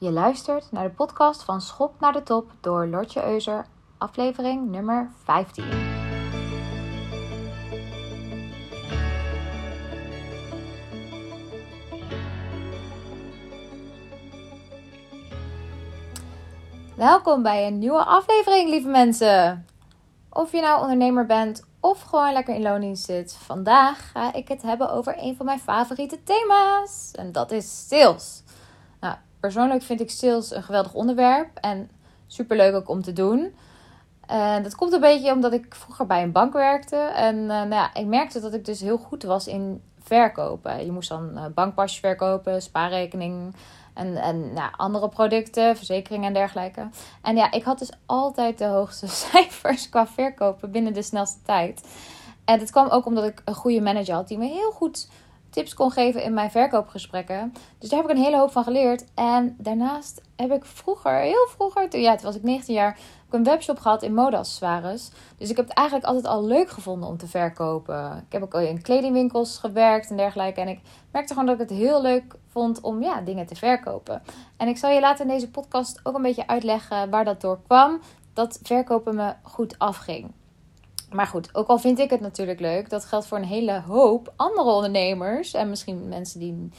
Je luistert naar de podcast van Schop naar de Top door Lortje Euser, aflevering nummer 15. Welkom bij een nieuwe aflevering, lieve mensen. Of je nou ondernemer bent of gewoon lekker in loondienst zit. Vandaag ga ik het hebben over een van mijn favoriete thema's. En dat is sales. Persoonlijk vind ik sales een geweldig onderwerp. En superleuk ook om te doen. En dat komt een beetje omdat ik vroeger bij een bank werkte. En uh, nou ja, ik merkte dat ik dus heel goed was in verkopen. Je moest dan uh, bankpasjes verkopen, spaarrekening en, en nou, andere producten, verzekeringen en dergelijke. En ja, ik had dus altijd de hoogste cijfers qua verkopen binnen de snelste tijd. En dat kwam ook omdat ik een goede manager had die me heel goed tips kon geven in mijn verkoopgesprekken. Dus daar heb ik een hele hoop van geleerd. En daarnaast heb ik vroeger, heel vroeger, toen, ja, toen was ik 19 jaar, ik een webshop gehad in modeaccessoires. Dus ik heb het eigenlijk altijd al leuk gevonden om te verkopen. Ik heb ook in kledingwinkels gewerkt en dergelijke. En ik merkte gewoon dat ik het heel leuk vond om ja, dingen te verkopen. En ik zal je later in deze podcast ook een beetje uitleggen waar dat door kwam. Dat verkopen me goed afging. Maar goed, ook al vind ik het natuurlijk leuk, dat geldt voor een hele hoop andere ondernemers. En misschien mensen die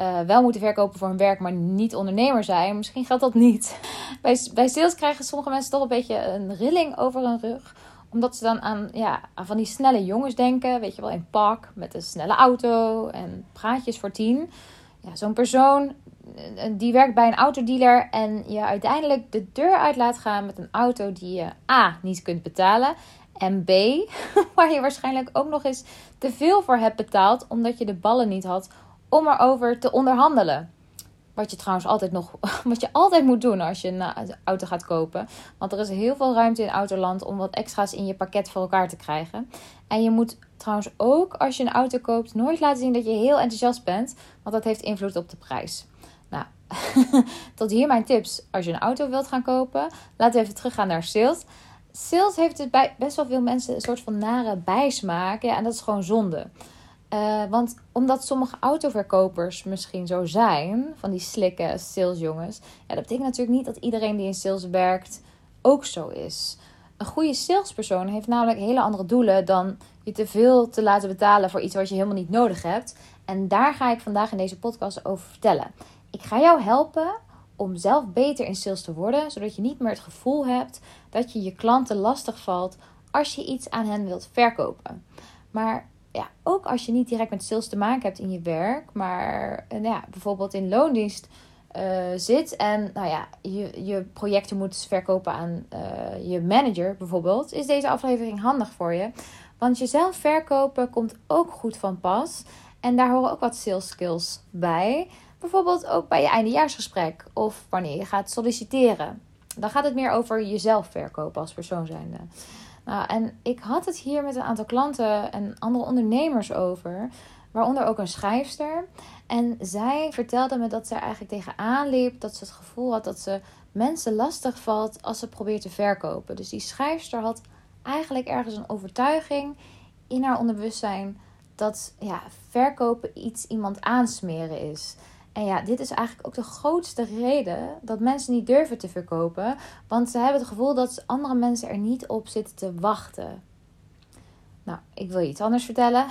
uh, wel moeten verkopen voor hun werk, maar niet ondernemer zijn. Misschien geldt dat niet. Bij, bij sales krijgen sommige mensen toch een beetje een rilling over hun rug. Omdat ze dan aan, ja, aan van die snelle jongens denken. Weet je wel, in pak, met een snelle auto en praatjes voor tien. Ja, zo'n persoon eh, die werkt bij een autodealer en je uiteindelijk de deur uit laat gaan met een auto die je A niet kunt betalen. En B, waar je waarschijnlijk ook nog eens te veel voor hebt betaald omdat je de ballen niet had om erover te onderhandelen. Wat je trouwens altijd nog, wat je altijd moet doen als je een auto gaat kopen. Want er is heel veel ruimte in autoland om wat extra's in je pakket voor elkaar te krijgen. En je moet trouwens ook als je een auto koopt nooit laten zien dat je heel enthousiast bent. Want dat heeft invloed op de prijs. Tot hier mijn tips. Als je een auto wilt gaan kopen, laten we even teruggaan naar sales. Sales heeft het bij best wel veel mensen een soort van nare bijsmaak. Ja, en dat is gewoon zonde. Uh, want omdat sommige autoverkopers misschien zo zijn, van die slikke salesjongens, ja, dat betekent natuurlijk niet dat iedereen die in sales werkt ook zo is. Een goede salespersoon heeft namelijk hele andere doelen dan je te veel te laten betalen voor iets wat je helemaal niet nodig hebt. En daar ga ik vandaag in deze podcast over vertellen. Ik ga jou helpen om zelf beter in sales te worden, zodat je niet meer het gevoel hebt dat je je klanten lastig valt als je iets aan hen wilt verkopen. Maar ja, ook als je niet direct met sales te maken hebt in je werk, maar uh, ja, bijvoorbeeld in loondienst uh, zit en nou ja, je, je projecten moet verkopen aan uh, je manager bijvoorbeeld, is deze aflevering handig voor je. Want jezelf verkopen komt ook goed van pas. En daar horen ook wat sales skills bij. Bijvoorbeeld ook bij je eindejaarsgesprek of wanneer je gaat solliciteren. Dan gaat het meer over jezelf verkopen als persoon zijnde. Nou, en ik had het hier met een aantal klanten en andere ondernemers over, waaronder ook een schrijfster. En zij vertelde me dat zij eigenlijk tegenaan liep dat ze het gevoel had dat ze mensen lastig valt als ze probeert te verkopen. Dus die schrijfster had eigenlijk ergens een overtuiging in haar onderbewustzijn dat ja, verkopen iets iemand aansmeren is. En ja, dit is eigenlijk ook de grootste reden dat mensen niet durven te verkopen. Want ze hebben het gevoel dat andere mensen er niet op zitten te wachten. Nou, ik wil je iets anders vertellen.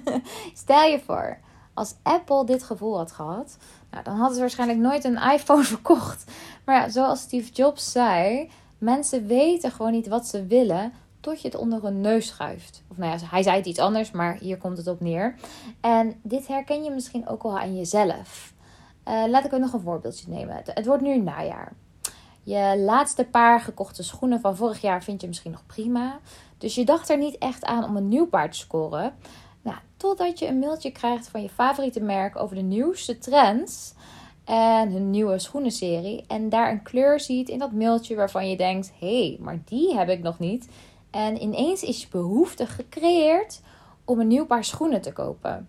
Stel je voor, als Apple dit gevoel had gehad, nou, dan hadden ze waarschijnlijk nooit een iPhone verkocht. Maar ja, zoals Steve Jobs zei, mensen weten gewoon niet wat ze willen tot je het onder hun neus schuift. Of nou ja, hij zei het iets anders, maar hier komt het op neer. En dit herken je misschien ook wel aan jezelf. Uh, laat ik ook nog een voorbeeldje nemen. Het, het, wordt nu najaar. Je laatste paar gekochte schoenen van vorig jaar vind je misschien nog prima. Dus je dacht er niet echt aan om een nieuw paar te scoren. Nou, totdat je een mailtje krijgt van je favoriete merk over de nieuwste trends en hun nieuwe schoenenserie. En daar een kleur ziet in dat mailtje waarvan je denkt: hé, hey, maar die heb ik nog niet. En ineens is je behoefte gecreëerd om een nieuw paar schoenen te kopen.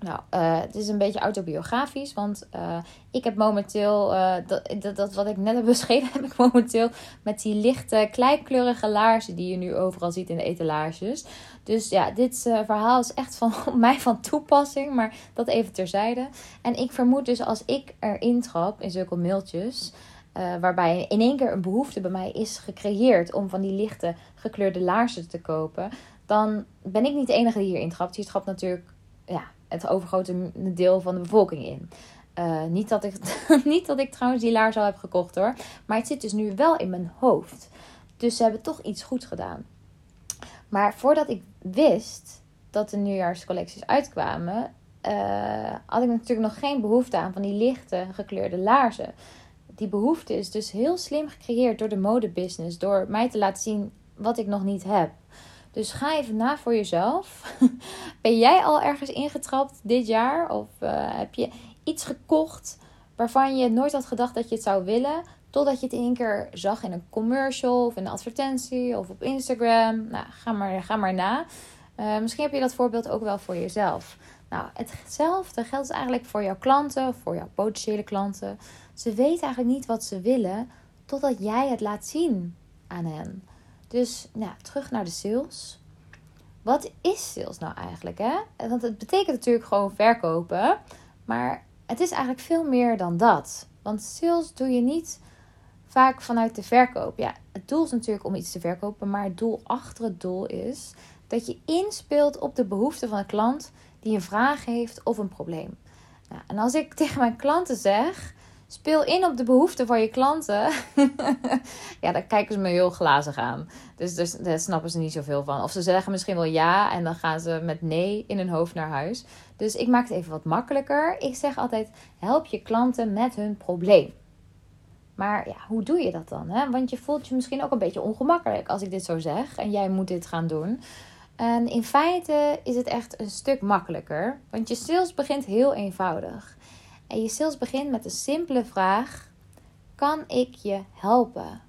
Nou, uh, het is een beetje autobiografisch, want uh, ik heb momenteel, uh, dat, dat, wat ik net heb beschreven, heb ik momenteel met die lichte, kleinkleurige laarzen die je nu overal ziet in de etalages. Dus ja, dit verhaal is echt van mij van toepassing, maar dat even terzijde. En ik vermoed dus als ik erin trap in zulke mailtjes, waarbij in één keer een behoefte bij mij is gecreëerd om van die lichte gekleurde laarzen te kopen, dan ben ik niet de enige die hierin trapt. Hier trapt natuurlijk ja, het overgrote deel van de bevolking in. Uh, niet, dat ik, niet dat ik trouwens die laars al heb gekocht hoor. Maar het zit dus nu wel in mijn hoofd. Dus ze hebben toch iets goed gedaan. Maar voordat ik wist dat de nieuwjaarscollecties uitkwamen, uh, had ik natuurlijk nog geen behoefte aan van die lichte gekleurde laarzen. Die behoefte is dus heel slim gecreëerd door de modebusiness. Door mij te laten zien wat ik nog niet heb. Dus ga even na voor jezelf. ben jij al ergens ingetrapt dit jaar? Of uh, heb je iets gekocht waarvan je nooit had gedacht dat je het zou willen? Totdat je het in één keer zag in een commercial of in een advertentie of op Instagram. Nou, ga maar, ga maar na. Uh, misschien heb je dat voorbeeld ook wel voor jezelf. Nou, hetzelfde geldt eigenlijk voor jouw klanten, voor jouw potentiële klanten. Ze weten eigenlijk niet wat ze willen totdat jij het laat zien aan hen. Dus nou, terug naar de sales. Wat is sales nou eigenlijk? Hè? Want het betekent natuurlijk gewoon verkopen. Maar het is eigenlijk veel meer dan dat. Want sales doe je niet vaak vanuit de verkoop. Ja, het doel is natuurlijk om iets te verkopen. Maar het doel achter het doel is dat je inspeelt op de behoeften van een klant die een vraag heeft of een probleem. Nou, en als ik tegen mijn klanten zeg Speel in op de behoeften van je klanten. ja, dan kijken ze me heel glazig aan. Dus, dus daar snappen ze niet zoveel van. Of ze zeggen misschien wel ja en dan gaan ze met nee in hun hoofd naar huis. Dus ik maak het even wat makkelijker. Ik zeg altijd: help je klanten met hun probleem. Maar ja, hoe doe je dat dan? Hè? Want je voelt je misschien ook een beetje ongemakkelijk als ik dit zo zeg en jij moet dit gaan doen. En in feite is het echt een stuk makkelijker, want je sales begint heel eenvoudig. En je sales begint met een simpele vraag: Kan ik je helpen?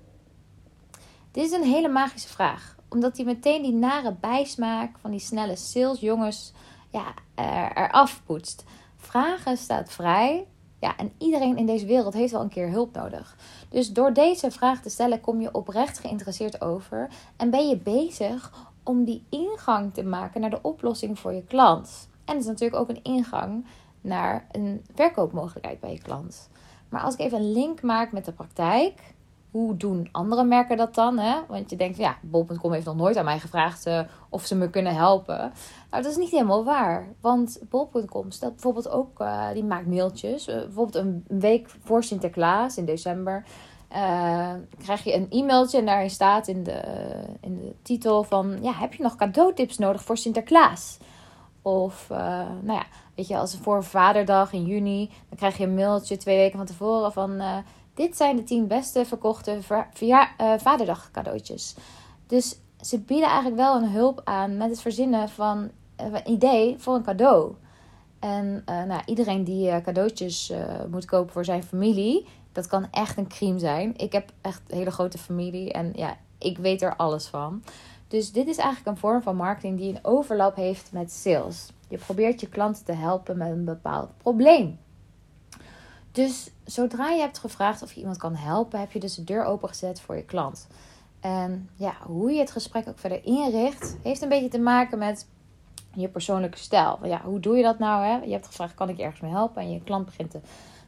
Dit is een hele magische vraag, omdat hij meteen die nare bijsmaak van die snelle salesjongens ja, er, eraf poetst. Vragen staat vrij. Ja, en iedereen in deze wereld heeft wel een keer hulp nodig. Dus door deze vraag te stellen kom je oprecht geïnteresseerd over en ben je bezig om die ingang te maken naar de oplossing voor je klant. En het is natuurlijk ook een ingang naar een verkoopmogelijkheid bij je klant. Maar als ik even een link maak met de praktijk, hoe doen andere merken dat dan? Hè? Want je denkt, ja, bol.com heeft nog nooit aan mij gevraagd uh, of ze me kunnen helpen. Nou, dat is niet helemaal waar. Want bol.com stelt bijvoorbeeld ook, uh, die maakt mailtjes. Uh, bijvoorbeeld een week voor Sinterklaas in december. krijg je een e-mailtje en daarin staat in de, in de titel van... Ja, heb je nog cadeautips nodig voor Sinterklaas? Of, nou ja, Weet je, als voor Vaderdag in juni, dan krijg je een mailtje twee weken van tevoren van... Uh, dit zijn de tien beste verkochte uh, Vaderdag cadeautjes. Dus ze bieden eigenlijk wel een hulp aan met het verzinnen van een idee voor een cadeau. En nou, iedereen die cadeautjes moet kopen voor zijn familie, dat kan echt een crime zijn. Ik heb echt een hele grote familie en ja, ik weet er alles van. Dus dit is eigenlijk een vorm van marketing die een overlap heeft met sales. Je probeert je klanten te helpen met een bepaald probleem. Dus zodra je hebt gevraagd of je iemand kan helpen, heb je dus de deur opengezet voor je klant. En ja, hoe je het gesprek ook verder inricht, heeft een beetje te maken met je persoonlijke stijl. Ja, hoe doe je dat nou? Hè? Je hebt gevraagd, kan ik je ergens mee helpen? En je klant begint te,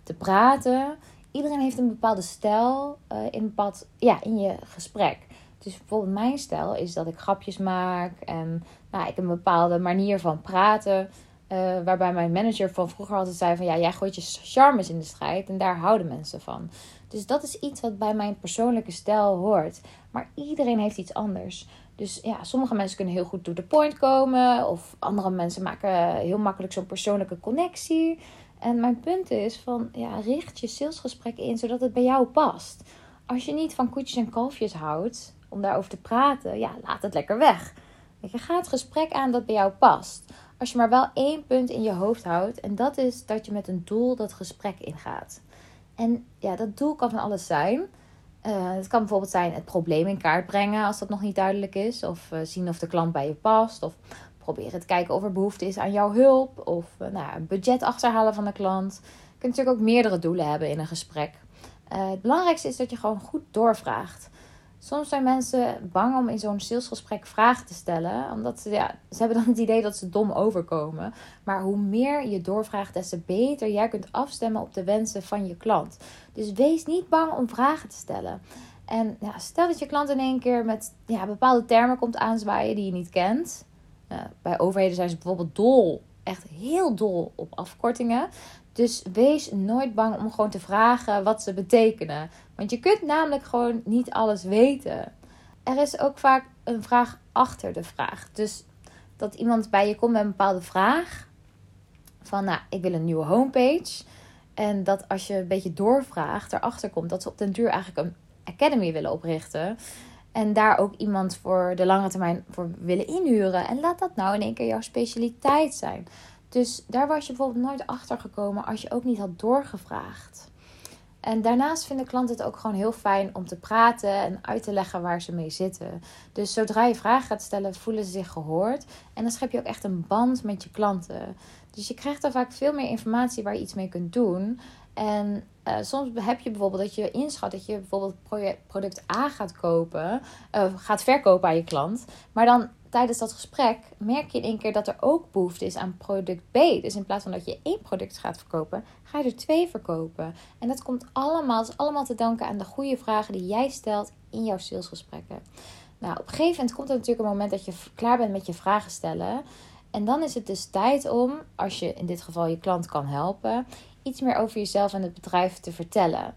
te praten. Iedereen heeft een bepaalde stijl uh, in, pad, ja, in je gesprek. Dus bijvoorbeeld mijn stijl is dat ik grapjes maak en nou, ik een bepaalde manier van praten. Uh, waarbij mijn manager van vroeger altijd zei van ja, jij gooit je charmes in de strijd en daar houden mensen van. Dus dat is iets wat bij mijn persoonlijke stijl hoort. Maar iedereen heeft iets anders. Dus ja, sommige mensen kunnen heel goed to the point komen. Of andere mensen maken heel makkelijk zo'n persoonlijke connectie. En mijn punt is van ja, richt je salesgesprekken in zodat het bij jou past. Als je niet van koetjes en kalfjes houdt, om daarover te praten, ja, laat het lekker weg. Je gaat het gesprek aan dat bij jou past. Als je maar wel één punt in je hoofd houdt, en dat is dat je met een doel dat gesprek ingaat. En ja, dat doel kan van alles zijn. Uh, het kan bijvoorbeeld zijn het probleem in kaart brengen als dat nog niet duidelijk is. Of uh, zien of de klant bij je past. Of proberen te kijken of er behoefte is aan jouw hulp. Of uh, nou, een budget achterhalen van de klant. Je kunt natuurlijk ook meerdere doelen hebben in een gesprek. Het belangrijkste is dat je gewoon goed doorvraagt. Soms zijn mensen bang om in zo'n salesgesprek vragen te stellen. Omdat ze, ja, ze hebben dan het idee dat ze dom overkomen. Maar hoe meer je doorvraagt, des te beter jij kunt afstemmen op de wensen van je klant. Dus wees niet bang om vragen te stellen. En stel dat je klant in één keer met ja, bepaalde termen komt aanzwaaien die je niet kent. Uh, bij overheden zijn ze bijvoorbeeld dol, echt heel dol op afkortingen. Dus wees nooit bang om gewoon te vragen wat ze betekenen. Want je kunt namelijk gewoon niet alles weten. Er is ook vaak een vraag achter de vraag. Dus dat iemand bij je komt met een bepaalde vraag. Van, nou, ik wil een nieuwe homepage. En dat als je een beetje doorvraagt, erachter komt dat ze op den duur eigenlijk een academy willen oprichten. En daar ook iemand voor de lange termijn voor willen inhuren. En laat dat nou in één keer jouw specialiteit zijn. Dus daar was je bijvoorbeeld nooit achter gekomen als je ook niet had doorgevraagd. En daarnaast vinden klanten het ook gewoon heel fijn om te praten en uit te leggen waar ze mee zitten. Dus zodra je vragen gaat stellen, voelen ze zich gehoord. En dan schep je ook echt een band met je klanten. Dus je krijgt dan vaak veel meer informatie waar je iets mee kunt doen. En uh, soms heb je bijvoorbeeld dat je inschat dat je bijvoorbeeld product A gaat kopen, uh, gaat verkopen aan je klant. Maar dan tijdens dat gesprek merk je in één keer dat er ook behoefte is aan product B. Dus in plaats van dat je één product gaat verkopen, ga je er twee verkopen. En dat komt allemaal, is allemaal te danken aan de goede vragen die jij stelt in jouw salesgesprekken. Nou, op een gegeven moment komt er natuurlijk een moment dat je klaar bent met je vragen stellen. En dan is het dus tijd om, als je in dit geval je klant kan helpen, iets meer over jezelf en het bedrijf te vertellen.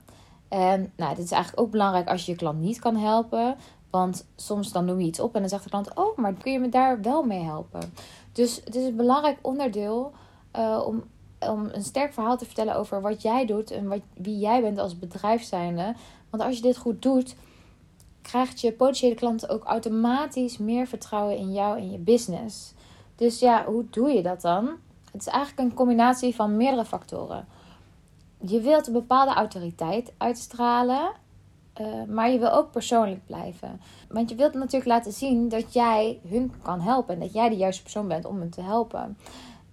En nou, dit is eigenlijk ook belangrijk als je je klant niet kan helpen. Want soms dan noem je iets op en dan zegt de klant: Oh, maar kun je me daar wel mee helpen? Dus het is een belangrijk onderdeel uh, om, om een sterk verhaal te vertellen over wat jij doet en wat, wie jij bent als bedrijf zijnde. Want als je dit goed doet, krijgt je potentiële klanten ook automatisch meer vertrouwen in jou en je business. Dus ja, hoe doe je dat dan? Het is eigenlijk een combinatie van meerdere factoren. Je wilt een bepaalde autoriteit uitstralen uh, maar je wil ook persoonlijk blijven. Want je wilt natuurlijk laten zien dat jij hun kan helpen. En dat jij de juiste persoon bent om hen te helpen.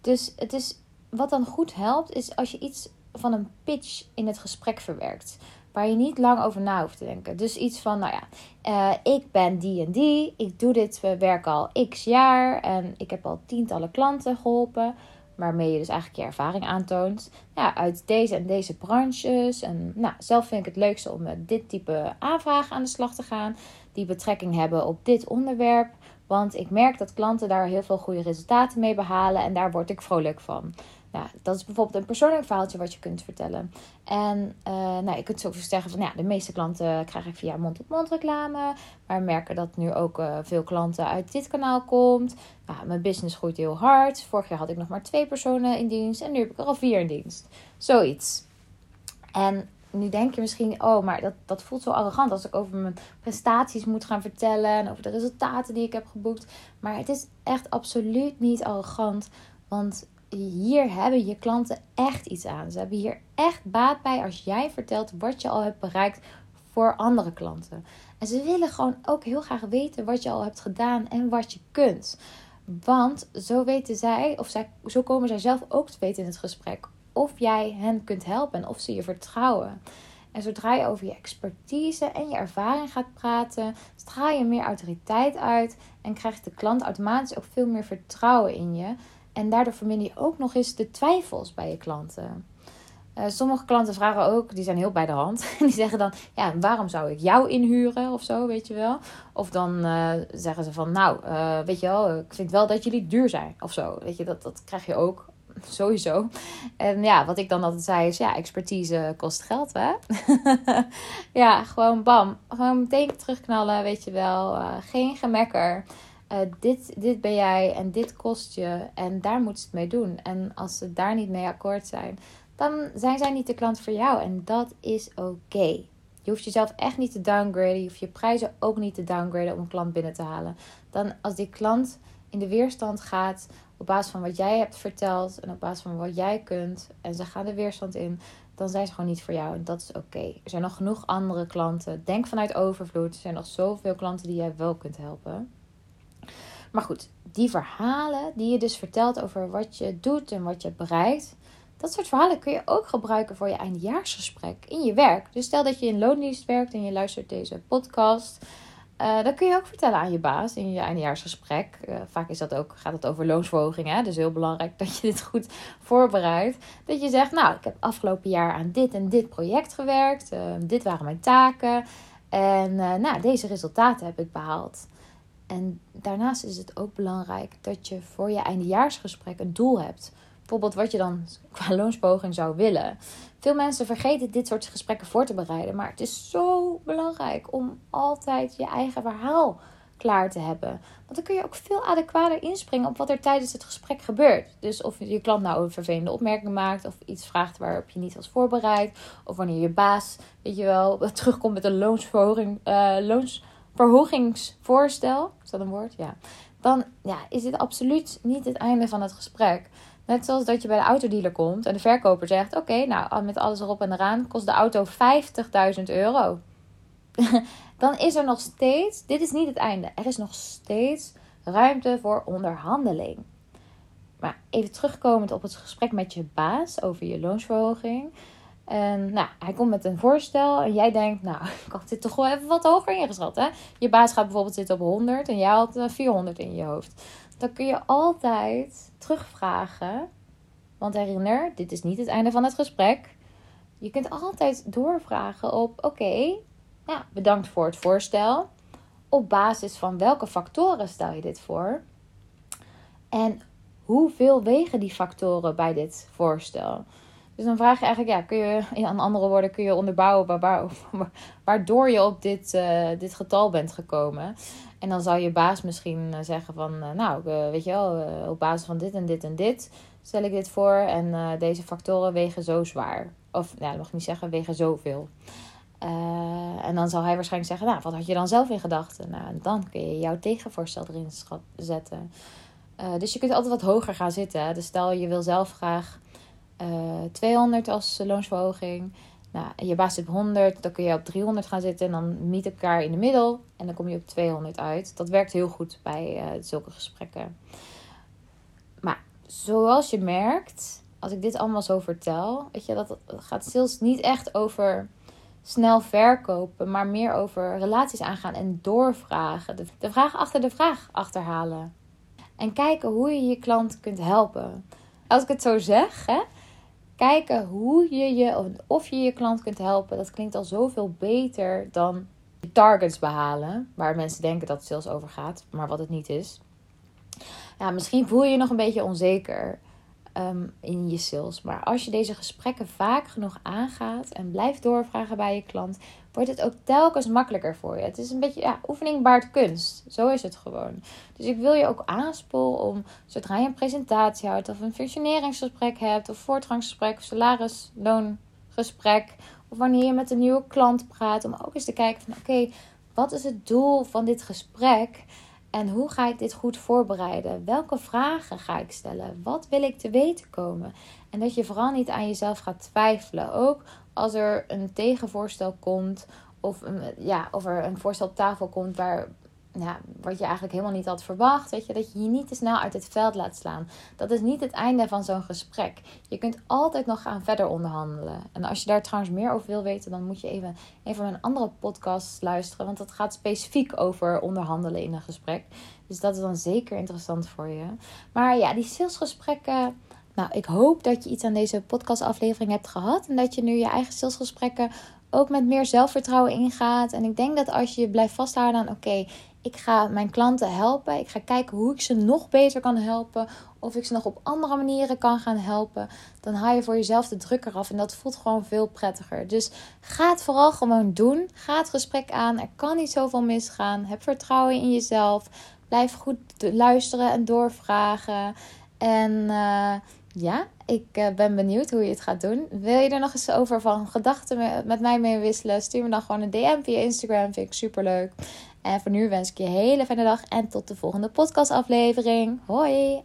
Dus het is, wat dan goed helpt, is als je iets van een pitch in het gesprek verwerkt. Waar je niet lang over na hoeft te denken. Dus iets van, nou ja, uh, ik ben die en die. Ik doe dit werk al x jaar. En ik heb al tientallen klanten geholpen waarmee je dus eigenlijk je ervaring aantoont. Ja, uit deze en deze branches. En nou, zelf vind ik het leukste om met dit type aanvragen aan de slag te gaan. Die betrekking hebben op dit onderwerp. Want ik merk dat klanten daar heel veel goede resultaten mee behalen. En daar word ik vrolijk van. Nou, dat is bijvoorbeeld een persoonlijk verhaaltje wat je kunt vertellen. En uh, nou, je kunt zo zeggen van ja, de meeste klanten krijg ik via mond-op-mond reclame. Maar merken dat nu ook uh, veel klanten uit dit kanaal komt. Nou, mijn business groeit heel hard. Vorig jaar had ik nog maar twee personen in dienst en nu heb ik er al vier in dienst. Zoiets. En nu denk je misschien, oh, maar dat, dat voelt zo arrogant als ik over mijn prestaties moet gaan vertellen en over de resultaten die ik heb geboekt. Maar het is echt absoluut niet arrogant, want hier hebben je klanten echt iets aan. Ze hebben hier echt baat bij als jij vertelt wat je al hebt bereikt voor andere klanten. En ze willen gewoon ook heel graag weten wat je al hebt gedaan en wat je kunt. Want zo weten zij, of zij, zo komen zij zelf ook te weten in het gesprek of jij hen kunt helpen en of ze je vertrouwen. En zodra je over je expertise en je ervaring gaat praten, straal je meer autoriteit uit en krijgt de klant automatisch ook veel meer vertrouwen in je. En daardoor verminder je ook nog eens de twijfels bij je klanten. Uh, sommige klanten vragen ook, die zijn heel bij de hand. die zeggen dan, ja, waarom zou ik jou inhuren of zo, weet je wel? Of dan uh, zeggen ze van, nou, uh, weet je wel, ik vind wel dat jullie duur zijn of zo. Weet je, dat, dat krijg je ook sowieso. En ja, wat ik dan altijd zei is, ja, expertise kost geld, hè? ja, gewoon bam. Gewoon meteen terugknallen, weet je wel. geen gemekker. Uh, dit, dit ben jij en dit kost je en daar moeten ze het mee doen. En als ze daar niet mee akkoord zijn, dan zijn zij niet de klant voor jou. En dat is oké. Je hoeft jezelf echt niet te downgraden. Je hoeft je prijzen ook niet te downgraden om een klant binnen te halen. Dan als die klant in de weerstand gaat op basis van wat jij hebt verteld en op basis van wat jij kunt en ze gaan de weerstand in, dan zijn ze gewoon niet voor jou en dat is oké. Er zijn nog genoeg andere klanten. Denk vanuit overvloed. Er zijn nog zoveel klanten die jij wel kunt helpen. Maar goed, die verhalen die je dus vertelt over wat je doet en wat je bereikt, dat soort verhalen kun je ook gebruiken voor je eindjaarsgesprek in je werk. Dus stel dat je in loondienst werkt en je luistert deze podcast. Uh, dan kun je ook vertellen aan je baas in je eindjaarsgesprek. Uh, vaak is dat ook, gaat het over loonsverhoging. Hè? Dus heel belangrijk dat je dit goed voorbereidt. Dat je zegt, nou, ik heb afgelopen jaar aan dit en dit project gewerkt. Uh, dit waren mijn taken. En nou, deze resultaten heb ik behaald. En daarnaast is het ook belangrijk dat je voor je eindejaarsgesprek een doel hebt. Bijvoorbeeld wat je dan qua loonspoging zou willen. Veel mensen vergeten dit soort gesprekken voor te bereiden. Maar het is zo belangrijk om altijd je eigen verhaal klaar te hebben. Want dan kun je ook veel adequater inspringen op wat er tijdens het gesprek gebeurt. Dus of je klant nou een vervelende opmerking maakt, of iets vraagt waarop je niet was voorbereid, of wanneer je baas, weet je wel, terugkomt met een loonsverhoging, uh, loonsverhogingsvoorstel. Is dat een woord? Ja. Dan ja, is dit absoluut niet het einde van het gesprek. Net zoals dat je bij de autodealer komt en de verkoper zegt: Oké, nou met alles erop en eraan kost de auto 50.000 euro. Dan is er nog steeds, dit is niet het einde, er is nog steeds ruimte voor onderhandeling. Maar even terugkomend op het gesprek met je baas over je loonsverhoging. En nou, hij komt met een voorstel en jij denkt, nou, ik had dit toch wel even wat hoger ingeschat. Hè? Je baas gaat bijvoorbeeld zitten op 100 en jij had 400 in je hoofd dan kun je altijd terugvragen. Want herinner, dit is niet het einde van het gesprek. Je kunt altijd doorvragen op: oké, ja, bedankt voor het voorstel. Op basis van welke factoren stel je dit voor? En hoeveel wegen die factoren bij dit voorstel? Dus dan vraag je eigenlijk, ja, kun je, in andere woorden, kun je onderbouwen waar, waardoor je op dit, uh, dit getal bent gekomen. En dan zou je baas misschien eh, zeggen van, uh, nou, weet je wel, op basis van dit en dit en dit stel ik dit voor. En deze factoren wegen zo zwaar. Of, nou, dat mag ik niet zeggen, wegen zoveel. en dan zal hij waarschijnlijk zeggen, nou, wat had je dan zelf in gedachten? Nou, dan kun je jouw tegenvoorstel erin zetten. dus je kunt altijd wat hoger gaan zitten. Dus stel je wil zelf graag 200 eh, als loonsverhoging. Nou, je baas zit op 100, dan kun je op 300 gaan zitten en dan meet elkaar in de middel en dan kom je op 200 uit. Dat werkt heel goed bij uh, zulke gesprekken. Maar zoals je merkt, als ik dit allemaal zo vertel, weet je, dat gaat sales niet echt over snel verkopen, maar meer over relaties aangaan en doorvragen. De, de vraag achter de vraag achterhalen. En kijken hoe je je klant kunt helpen. Als ik het zo zeg, hè, kijken hoe je je of je je klant kunt helpen. Dat klinkt al zoveel beter dan targets behalen, waar mensen denken dat het sales over gaat, maar wat het niet is. Ja, misschien voel je je nog een beetje onzeker um, in je sales. Maar als je deze gesprekken vaak genoeg aangaat en blijft doorvragen bij je klant, wordt het ook telkens makkelijker voor je. Het is een beetje ja, oefening baart kunst. Zo is het gewoon. Dus ik wil je ook aanspoelen om, zodra je een presentatie houdt, of een functioneringsgesprek hebt, of voortgangsgesprek, of salarisloongesprek, of wanneer je met een nieuwe klant praat, om ook eens te kijken van oké, wat is het doel van dit gesprek? En hoe ga ik dit goed voorbereiden? Welke vragen ga ik stellen? Wat wil ik te weten komen? En dat je vooral niet aan jezelf gaat twijfelen. Ook als er een tegenvoorstel komt, of, ja, of er een voorstel op tafel komt waar, ja, wat je eigenlijk helemaal niet had verwacht. Weet je, dat je je niet te snel uit het veld laat slaan. Dat is niet het einde van zo'n gesprek. Je kunt altijd nog gaan verder onderhandelen. En als je daar trouwens meer over wil weten, dan moet je even een van mijn andere podcasts luisteren. Want dat gaat specifiek over onderhandelen in een gesprek. Dus dat is dan zeker interessant voor je. Maar ja, die salesgesprekken. Nou, ik hoop dat je iets aan deze podcastaflevering hebt gehad. En dat je nu je eigen salesgesprekken ook met meer zelfvertrouwen ingaat. En ik denk dat als je blijft vasthouden aan: oké, ik ga mijn klanten helpen. Ik ga kijken hoe ik ze nog beter kan helpen. Of ik ze nog op andere manieren kan gaan helpen. Dan haal je voor jezelf de druk eraf. En dat voelt gewoon veel prettiger. Dus ga het vooral gewoon doen. Ga het gesprek aan. Er kan niet zoveel misgaan. Heb vertrouwen in jezelf. Blijf goed luisteren en doorvragen. En uh, ja, ik uh, ben benieuwd hoe je het gaat doen. Wil je er nog eens over van gedachten met mij mee wisselen? Stuur me dan gewoon een DM via Instagram. Vind ik super leuk. En voor nu wens ik je een hele fijne dag en tot de volgende podcastaflevering. Hoi!